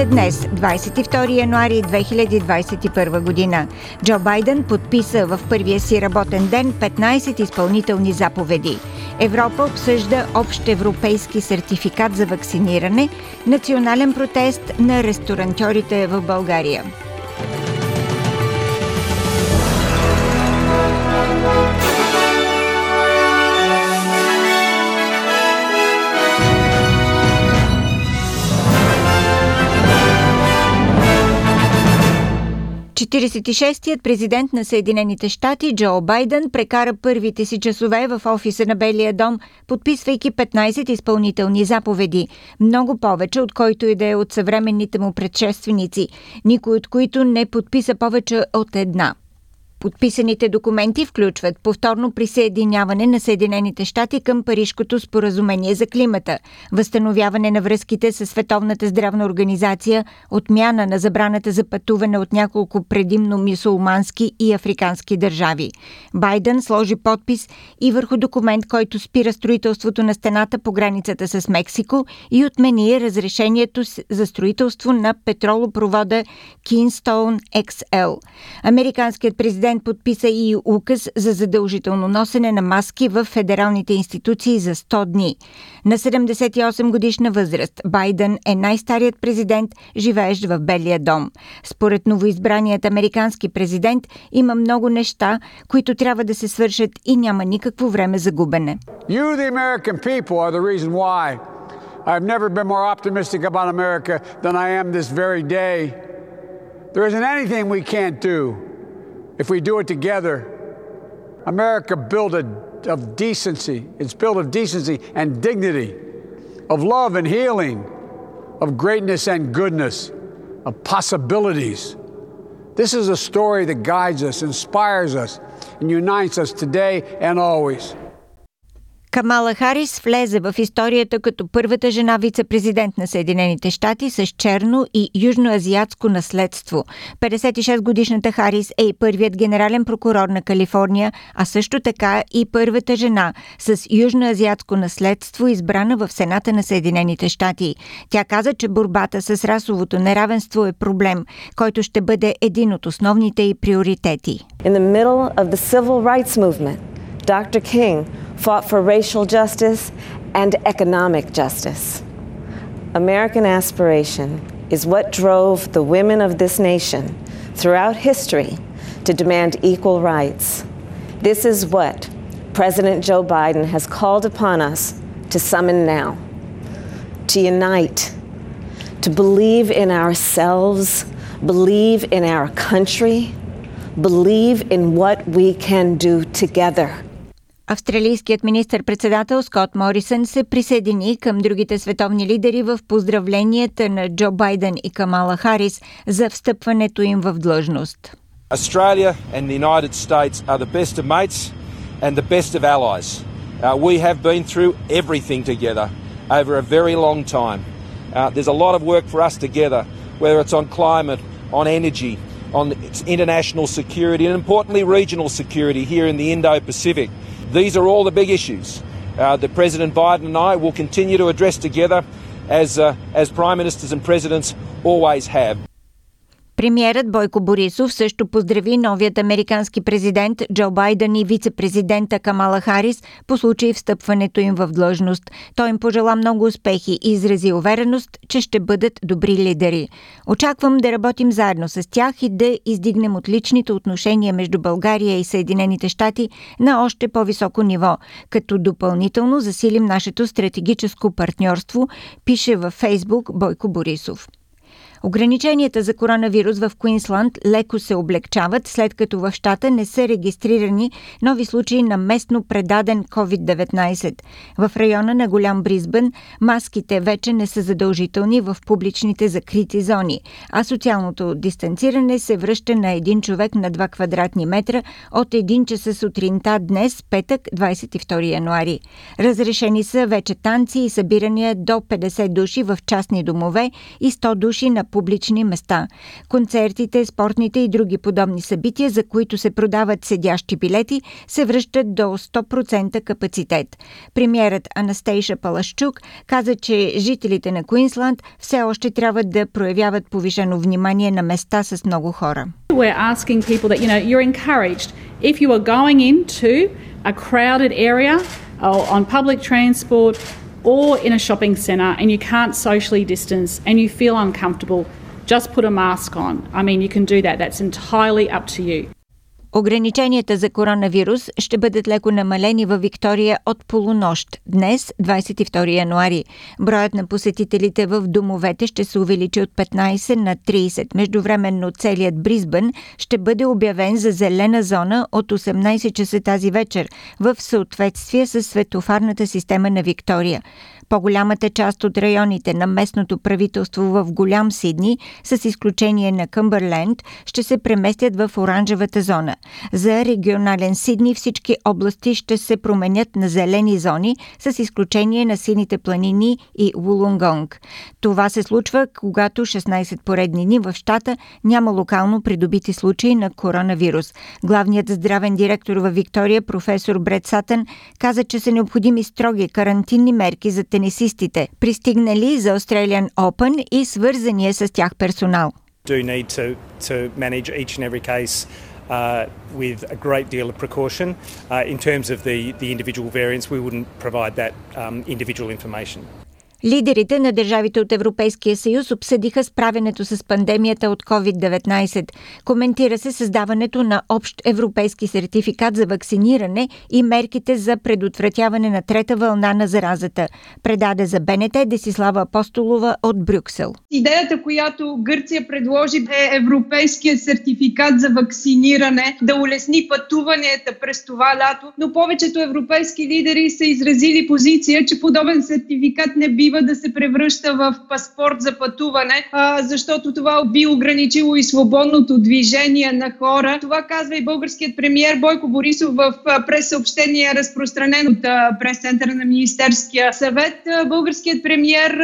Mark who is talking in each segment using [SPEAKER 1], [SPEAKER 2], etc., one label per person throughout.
[SPEAKER 1] Новините днес, 22 януари 2021 година, Джо Байден подписа в първия си работен ден 15 изпълнителни заповеди. Европа обсъжда общ европейски сертификат за вакциниране, национален протест на ресторантьорите в България. 46-тият президент на Съединените щати Джо Байден прекара първите си часове в офиса на Белия дом, подписвайки 15 изпълнителни заповеди, много повече от който и да е от съвременните му предшественици, никой от които не подписа повече от една – Подписаните документи включват повторно присъединяване на Съединените щати към Парижкото споразумение за климата, възстановяване на връзките с Световната здравна организация, отмяна на забраната за пътуване от няколко предимно мисулмански и африкански държави. Байден сложи подпис и върху документ, който спира строителството на стената по границата с Мексико и отмени разрешението за строителство на петролопровода Кинстоун XL. Американският президент президент подписа и указ за задължително носене на маски в федералните институции за 100 дни. На 78 годишна възраст Байден е най-старият президент, живеещ в Белия дом. Според новоизбраният американски президент има много неща, които трябва да се свършат и няма никакво време за губене. You, the I've never been more optimistic about America than I am this very day. There isn't anything we can't do. If we do it together. America built a, of decency. It's built of decency and dignity, of love and healing, of greatness and goodness, of possibilities. This is a story that guides us, inspires us, and unites us today and always. Камала Харис влезе в историята като първата жена вице-президент на Съединените щати с черно и южноазиатско наследство. 56-годишната Харис е и първият генерален прокурор на Калифорния, а също така и първата жена с южноазиатско наследство, избрана в Сената на Съединените щати. Тя каза, че борбата с расовото неравенство е проблем, който ще бъде един от основните и приоритети. In the middle of the civil rights movement, Dr. King fought for racial justice and economic justice. American aspiration is what drove the women of this nation throughout history to demand equal rights. This is what President Joe Biden has called upon us to summon now to unite, to believe in ourselves, believe in our country, believe in what we can do together. Австралийският министр-председател Скот Морисън се присъедини към другите световни лидери в поздравленията на Джо Байден и Камала Харис за встъпването им в длъжност. Australia and the United States are the best of mates and the best of allies. Uh, we have been through everything together over a very long time. Uh, there's a lot of work for us together, whether it's on climate, on energy, on international security, and importantly, regional security here in the Indo Pacific. These are all the big issues uh, that President Biden and I will continue to address together as, uh, as Prime Ministers and Presidents always have. Премьерът Бойко Борисов също поздрави новият американски президент Джо Байден и вице-президента Камала Харис по случай встъпването им в длъжност. Той им пожела много успехи и изрази увереност, че ще бъдат добри лидери. Очаквам да работим заедно с тях и да издигнем отличните отношения между България и Съединените щати на още по-високо ниво, като допълнително засилим нашето стратегическо партньорство, пише във Фейсбук Бойко Борисов. Ограниченията за коронавирус в Куинсланд леко се облегчават, след като в щата не са регистрирани нови случаи на местно предаден COVID-19. В района на Голям Бризбен маските вече не са задължителни в публичните закрити зони, а социалното дистанциране се връща на един човек на 2 квадратни метра от 1 часа сутринта днес, петък, 22 януари. Разрешени са вече танци и събирания до 50 души в частни домове и 100 души на публични места. Концертите, спортните и други подобни събития, за които се продават седящи билети, се връщат до 100% капацитет. Премьерът Анастейша Палашчук каза, че жителите на Куинсланд все още трябва да проявяват повишено внимание на места с много хора.
[SPEAKER 2] If you are going into a crowded area or on public transport or in a shopping centre and you can't socially distance and you feel uncomfortable, just put a mask on. I mean, you can do that. That's entirely up to you.
[SPEAKER 1] Ограниченията за коронавирус ще бъдат леко намалени във Виктория от полунощ, днес, 22 януари. Броят на посетителите в домовете ще се увеличи от 15 на 30. Междувременно целият Бризбън ще бъде обявен за зелена зона от 18 часа тази вечер в съответствие с светофарната система на Виктория. По-голямата част от районите на местното правителство в Голям Сидни, с изключение на Къмбърленд, ще се преместят в оранжевата зона. За регионален Сидни всички области ще се променят на зелени зони, с изключение на сините планини и Вулунгонг. Това се случва, когато 16 поредни дни в щата няма локално придобити случаи на коронавирус. Главният здравен директор във Виктория, професор Бред Сатън, каза, че са необходими строги карантинни мерки за тенисистите, пристигнали за Australian Open и свързания с тях персонал.
[SPEAKER 3] do need to, to manage each and every case uh, with a great deal of precaution. Uh, in terms of the, the individual variants, we wouldn't provide that um, individual information.
[SPEAKER 1] Лидерите на държавите от Европейския съюз обсъдиха справенето с пандемията от COVID-19. Коментира се създаването на общ европейски сертификат за вакциниране и мерките за предотвратяване на трета вълна на заразата. Предаде за БНТ Десислава Апостолова от Брюксел.
[SPEAKER 4] Идеята, която Гърция предложи е европейския сертификат за вакциниране да улесни пътуванията през това лято, но повечето европейски лидери са изразили позиция, че подобен сертификат не би бива да се превръща в паспорт за пътуване, а, защото това би ограничило и свободното движение на хора. Това казва и българският премьер Бойко Борисов в прес-съобщение, от прес-центъра на Министерския съвет. Българският премьер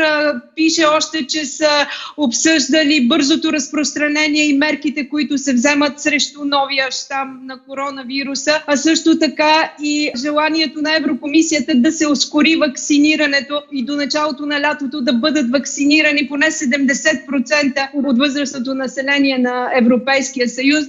[SPEAKER 4] пише още, че са обсъждали бързото разпространение и мерките, които се вземат срещу новия щам на коронавируса, а също така и желанието на Еврокомисията да се ускори вакцинирането и до началото началото на лятото да бъдат вакцинирани поне 70% от възрастното население на Европейския съюз.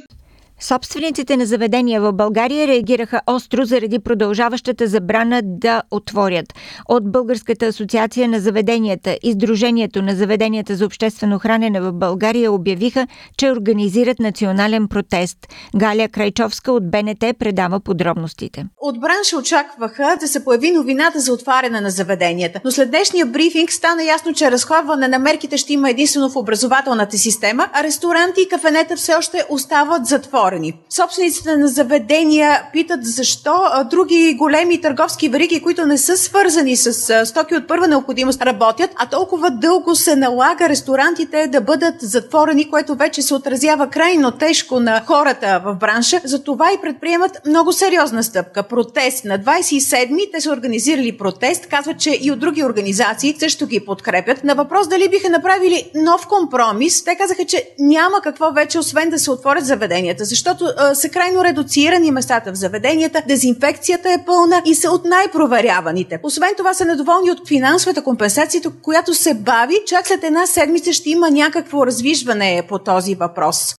[SPEAKER 1] Собствениците на заведения в България реагираха остро заради продължаващата забрана да отворят. От Българската асоциация на заведенията и Сдружението на заведенията за обществено хранене в България обявиха, че организират национален протест. Галя Крайчовска от БНТ предава подробностите.
[SPEAKER 5] От бранша очакваха да се появи новината за отваряне на заведенията, но след днешния брифинг стана ясно, че разходване на мерките ще има единствено в образователната система, а ресторанти и кафенета все още остават затворени затворени. Собствениците на заведения питат защо други големи търговски вериги, които не са свързани с стоки от първа необходимост, работят, а толкова дълго се налага ресторантите да бъдат затворени, което вече се отразява крайно тежко на хората в бранша. Затова и предприемат много сериозна стъпка. Протест на 27-ми. Те са организирали протест. Казват, че и от други организации също ги подкрепят. На въпрос дали биха направили нов компромис, те казаха, че няма какво вече, освен да се отворят заведенията защото а, са крайно редуцирани местата в заведенията, дезинфекцията е пълна и са от най-проверяваните. Освен това са недоволни от финансовата компенсация, която се бави. Чак след една седмица ще има някакво развижване по този въпрос.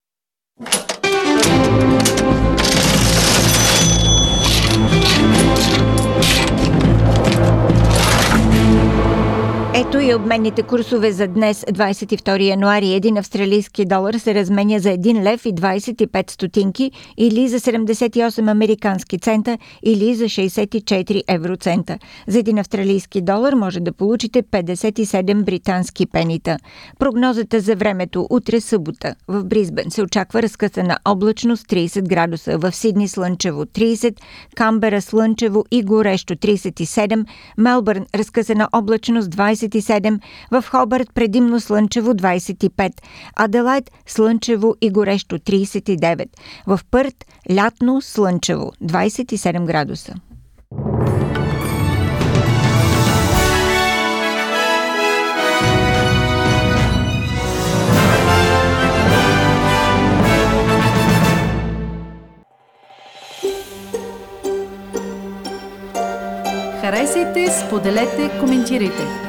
[SPEAKER 1] Обменните курсове за днес, 22 януари. Един австралийски долар се разменя за 1 лев и 25 стотинки или за 78 американски цента или за 64 евроцента. За един австралийски долар може да получите 57 британски пенита. Прогнозата за времето утре събота. В Бризбен се очаква разкъсана облачност 30 градуса, в Сидни слънчево 30, Камбера слънчево и горещо 37, Мелбърн разкъсана облачност 20 7, в Хобърт предимно слънчево 25, Аделайт слънчево и горещо 39, в Пърт лятно слънчево 27 градуса.
[SPEAKER 2] Харесайте, споделете, коментирайте.